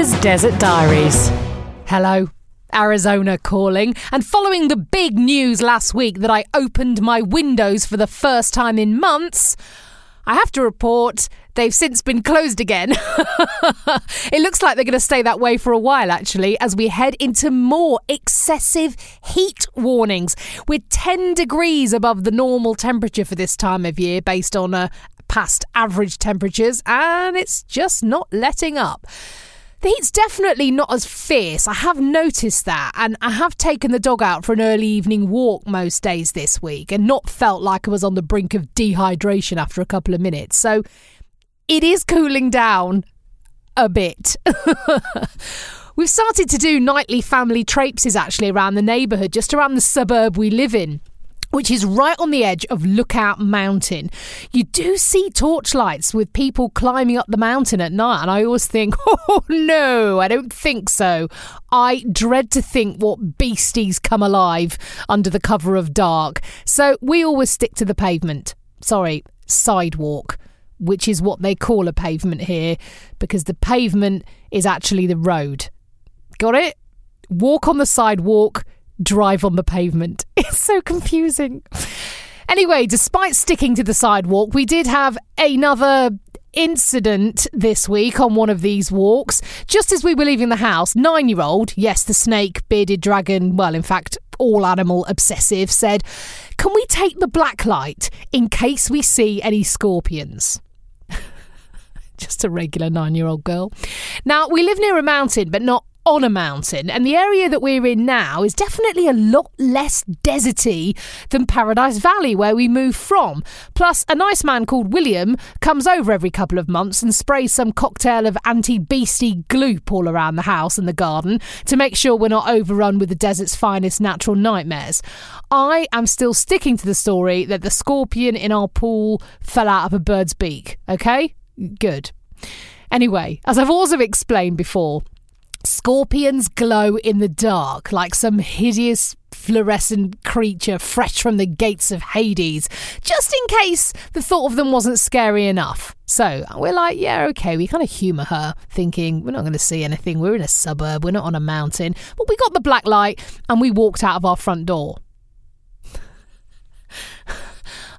America's Desert Diaries. Hello. Arizona calling, and following the big news last week that I opened my windows for the first time in months, I have to report they've since been closed again. it looks like they're going to stay that way for a while, actually, as we head into more excessive heat warnings. We're 10 degrees above the normal temperature for this time of year based on uh, past average temperatures, and it's just not letting up. The heat's definitely not as fierce. I have noticed that, and I have taken the dog out for an early evening walk most days this week and not felt like I was on the brink of dehydration after a couple of minutes. So it is cooling down a bit. We've started to do nightly family traipses actually around the neighbourhood, just around the suburb we live in which is right on the edge of Lookout Mountain. You do see torchlights with people climbing up the mountain at night, and I always think, oh no, I don't think so. I dread to think what beasties come alive under the cover of dark. So we always stick to the pavement. Sorry, sidewalk. Which is what they call a pavement here, because the pavement is actually the road. Got it? Walk on the sidewalk, drive on the pavement. It's so confusing. Anyway, despite sticking to the sidewalk, we did have another incident this week on one of these walks. Just as we were leaving the house, nine year old, yes, the snake, bearded dragon, well, in fact, all animal obsessive, said, Can we take the black light in case we see any scorpions? Just a regular nine year old girl. Now, we live near a mountain, but not on a mountain, and the area that we're in now is definitely a lot less deserty than Paradise Valley, where we moved from. Plus, a nice man called William comes over every couple of months and sprays some cocktail of anti beastie gloop all around the house and the garden to make sure we're not overrun with the desert's finest natural nightmares. I am still sticking to the story that the scorpion in our pool fell out of a bird's beak, okay? Good. Anyway, as I've also explained before, Scorpions glow in the dark like some hideous fluorescent creature fresh from the gates of Hades, just in case the thought of them wasn't scary enough. So we're like, yeah, okay, we kind of humour her, thinking we're not going to see anything. We're in a suburb, we're not on a mountain. But we got the black light and we walked out of our front door.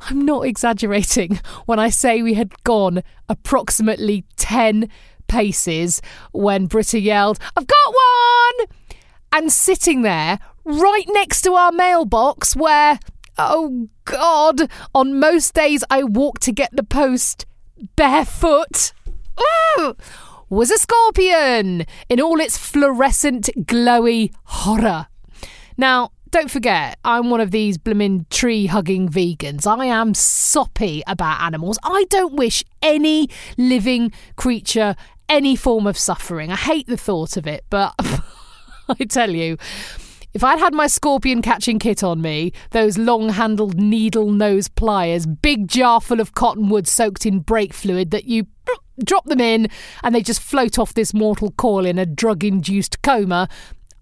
I'm not exaggerating when I say we had gone approximately 10 paces when Britta yelled, I've got one! And sitting there right next to our mailbox where, oh God, on most days I walk to get the post barefoot. Was a scorpion in all its fluorescent, glowy horror. Now, don't forget, I'm one of these blooming tree hugging vegans. I am soppy about animals. I don't wish any living creature any form of suffering. I hate the thought of it, but I tell you, if I'd had my scorpion catching kit on me, those long handled needle nose pliers, big jar full of cotton wood soaked in brake fluid that you drop them in and they just float off this mortal coil in a drug induced coma,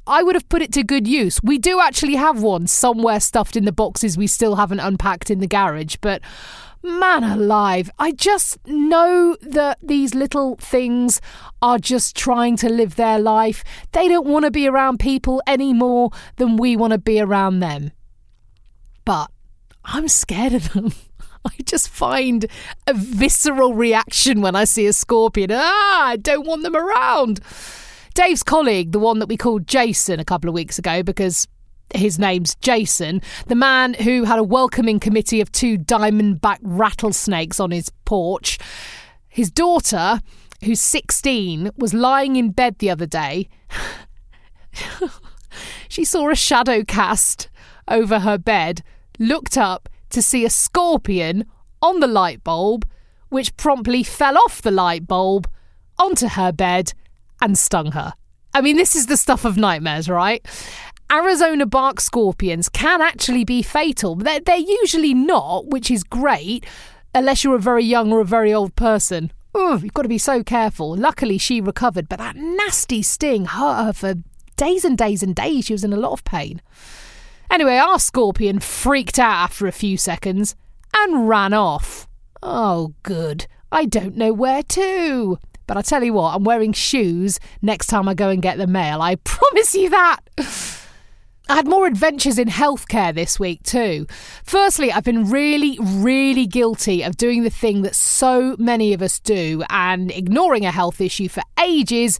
I would have put it to good use. We do actually have one somewhere stuffed in the boxes we still haven't unpacked in the garage, but man alive, I just know that these little things are just trying to live their life. They don't want to be around people any more than we want to be around them. But I'm scared of them. I just find a visceral reaction when I see a scorpion. Ah, I don't want them around. Dave's colleague, the one that we called Jason a couple of weeks ago because his name's Jason, the man who had a welcoming committee of two diamondback rattlesnakes on his porch. His daughter, who's 16, was lying in bed the other day. she saw a shadow cast over her bed, looked up to see a scorpion on the light bulb, which promptly fell off the light bulb onto her bed and stung her. I mean, this is the stuff of nightmares, right? Arizona bark scorpions can actually be fatal. They're, they're usually not, which is great, unless you're a very young or a very old person. Ugh, you've got to be so careful. Luckily, she recovered, but that nasty sting hurt her for days and days and days. She was in a lot of pain. Anyway, our scorpion freaked out after a few seconds and ran off. Oh, good. I don't know where to. But I tell you what, I'm wearing shoes next time I go and get the mail. I promise you that. I had more adventures in healthcare this week too. Firstly, I've been really, really guilty of doing the thing that so many of us do and ignoring a health issue for ages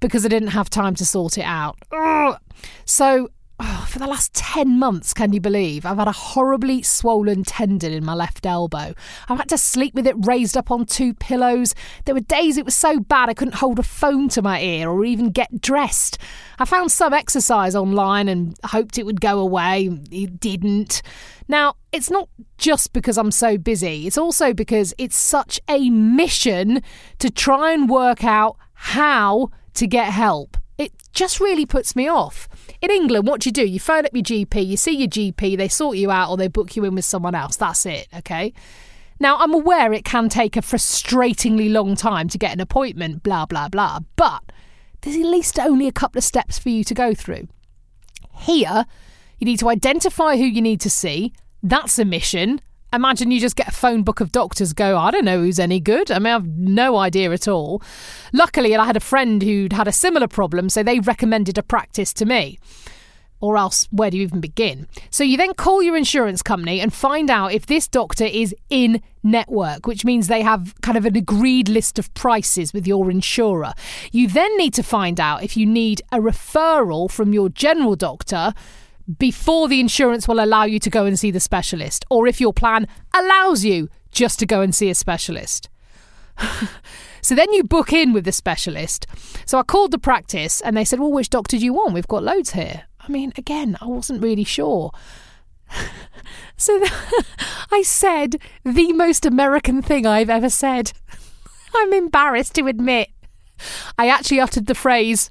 because I didn't have time to sort it out. Ugh. So oh, for the last 10 months, can you believe? I've had a horribly swollen tendon in my left elbow. I've had to sleep with it raised up on two pillows. There were days it was so bad I couldn't hold a phone to my ear or even get dressed. I found some exercise online and hoped it would go away. It didn't. Now, it's not just because I'm so busy, it's also because it's such a mission to try and work out how to get help. Just really puts me off. In England, what do you do? You phone up your GP, you see your GP, they sort you out or they book you in with someone else. That's it, okay? Now, I'm aware it can take a frustratingly long time to get an appointment, blah, blah, blah, but there's at least only a couple of steps for you to go through. Here, you need to identify who you need to see. That's a mission. Imagine you just get a phone book of doctors, go, I don't know who's any good. I mean, I have no idea at all. Luckily, I had a friend who'd had a similar problem, so they recommended a practice to me. Or else, where do you even begin? So you then call your insurance company and find out if this doctor is in network, which means they have kind of an agreed list of prices with your insurer. You then need to find out if you need a referral from your general doctor before the insurance will allow you to go and see the specialist, or if your plan allows you just to go and see a specialist. so then you book in with the specialist. So I called the practice and they said, Well, which doctor do you want? We've got loads here. I mean, again, I wasn't really sure. so I said the most American thing I've ever said. I'm embarrassed to admit. I actually uttered the phrase,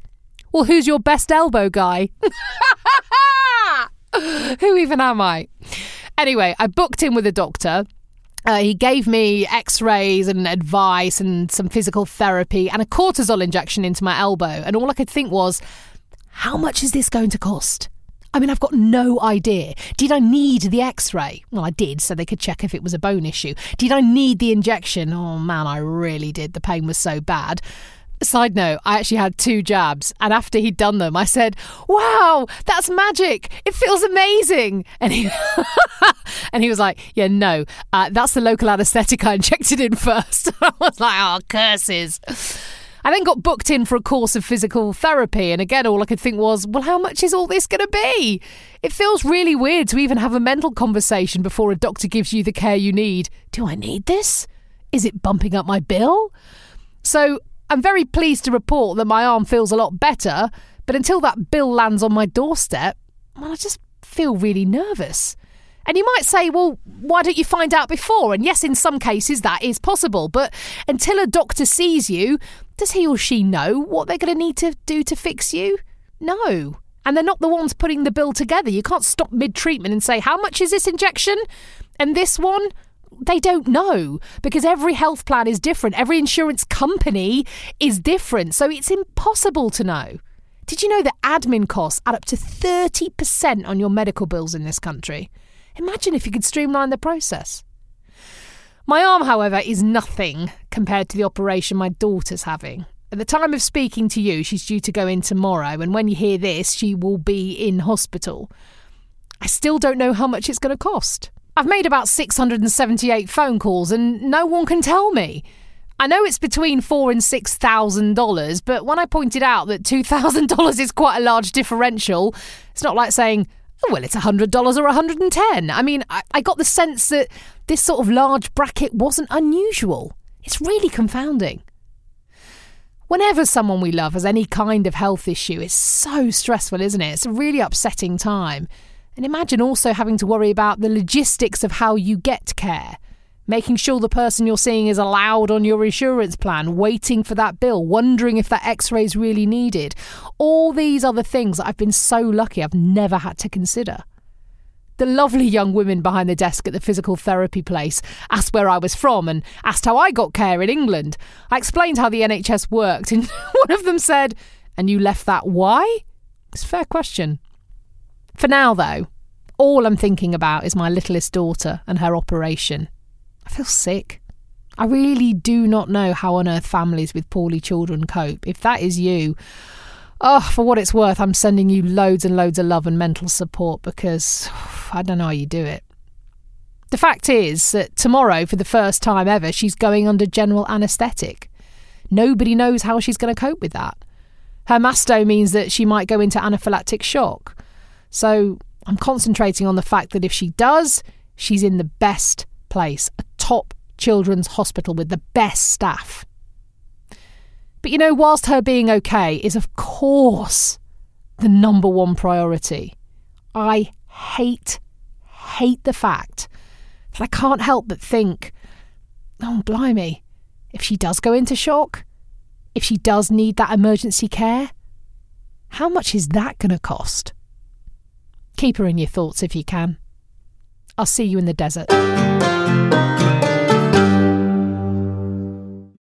Well, who's your best elbow guy? Who even am I? Anyway, I booked in with a doctor. Uh, he gave me x rays and advice and some physical therapy and a cortisone injection into my elbow. And all I could think was, how much is this going to cost? I mean, I've got no idea. Did I need the x ray? Well, I did, so they could check if it was a bone issue. Did I need the injection? Oh man, I really did. The pain was so bad. Side note, I actually had two jabs, and after he'd done them, I said, Wow, that's magic. It feels amazing. And he, and he was like, Yeah, no, uh, that's the local anaesthetic I injected in first. I was like, Oh, curses. I then got booked in for a course of physical therapy, and again, all I could think was, Well, how much is all this going to be? It feels really weird to even have a mental conversation before a doctor gives you the care you need. Do I need this? Is it bumping up my bill? So I'm very pleased to report that my arm feels a lot better, but until that bill lands on my doorstep, well, I just feel really nervous. And you might say, well, why don't you find out before? And yes, in some cases that is possible, but until a doctor sees you, does he or she know what they're going to need to do to fix you? No. And they're not the ones putting the bill together. You can't stop mid treatment and say, how much is this injection? And this one? They don't know because every health plan is different. Every insurance company is different. So it's impossible to know. Did you know that admin costs add up to 30% on your medical bills in this country? Imagine if you could streamline the process. My arm, however, is nothing compared to the operation my daughter's having. At the time of speaking to you, she's due to go in tomorrow, and when you hear this, she will be in hospital. I still don't know how much it's going to cost. I've made about 678 phone calls and no one can tell me. I know it's between four and six thousand dollars, but when I pointed out that two thousand dollars is quite a large differential, it's not like saying, oh, "Well, it's a hundred dollars or a hundred and ten. I mean, I, I got the sense that this sort of large bracket wasn't unusual. It's really confounding. Whenever someone we love has any kind of health issue, it's so stressful, isn't it? It's a really upsetting time. And imagine also having to worry about the logistics of how you get care. Making sure the person you're seeing is allowed on your insurance plan, waiting for that bill, wondering if that x ray is really needed. All these other things that I've been so lucky I've never had to consider. The lovely young women behind the desk at the physical therapy place asked where I was from and asked how I got care in England. I explained how the NHS worked, and one of them said, And you left that why? It's a fair question. For now, though, all I'm thinking about is my littlest daughter and her operation. I feel sick. I really do not know how on earth families with poorly children cope. If that is you, oh, for what it's worth, I'm sending you loads and loads of love and mental support because I don't know how you do it. The fact is that tomorrow, for the first time ever, she's going under general anaesthetic. Nobody knows how she's going to cope with that. Her masto means that she might go into anaphylactic shock. So I'm concentrating on the fact that if she does, she's in the best place, a top children's hospital with the best staff. But you know, whilst her being okay is, of course, the number one priority, I hate, hate the fact that I can't help but think, oh, blimey, if she does go into shock, if she does need that emergency care, how much is that going to cost? Keep her in your thoughts if you can. I'll see you in the desert.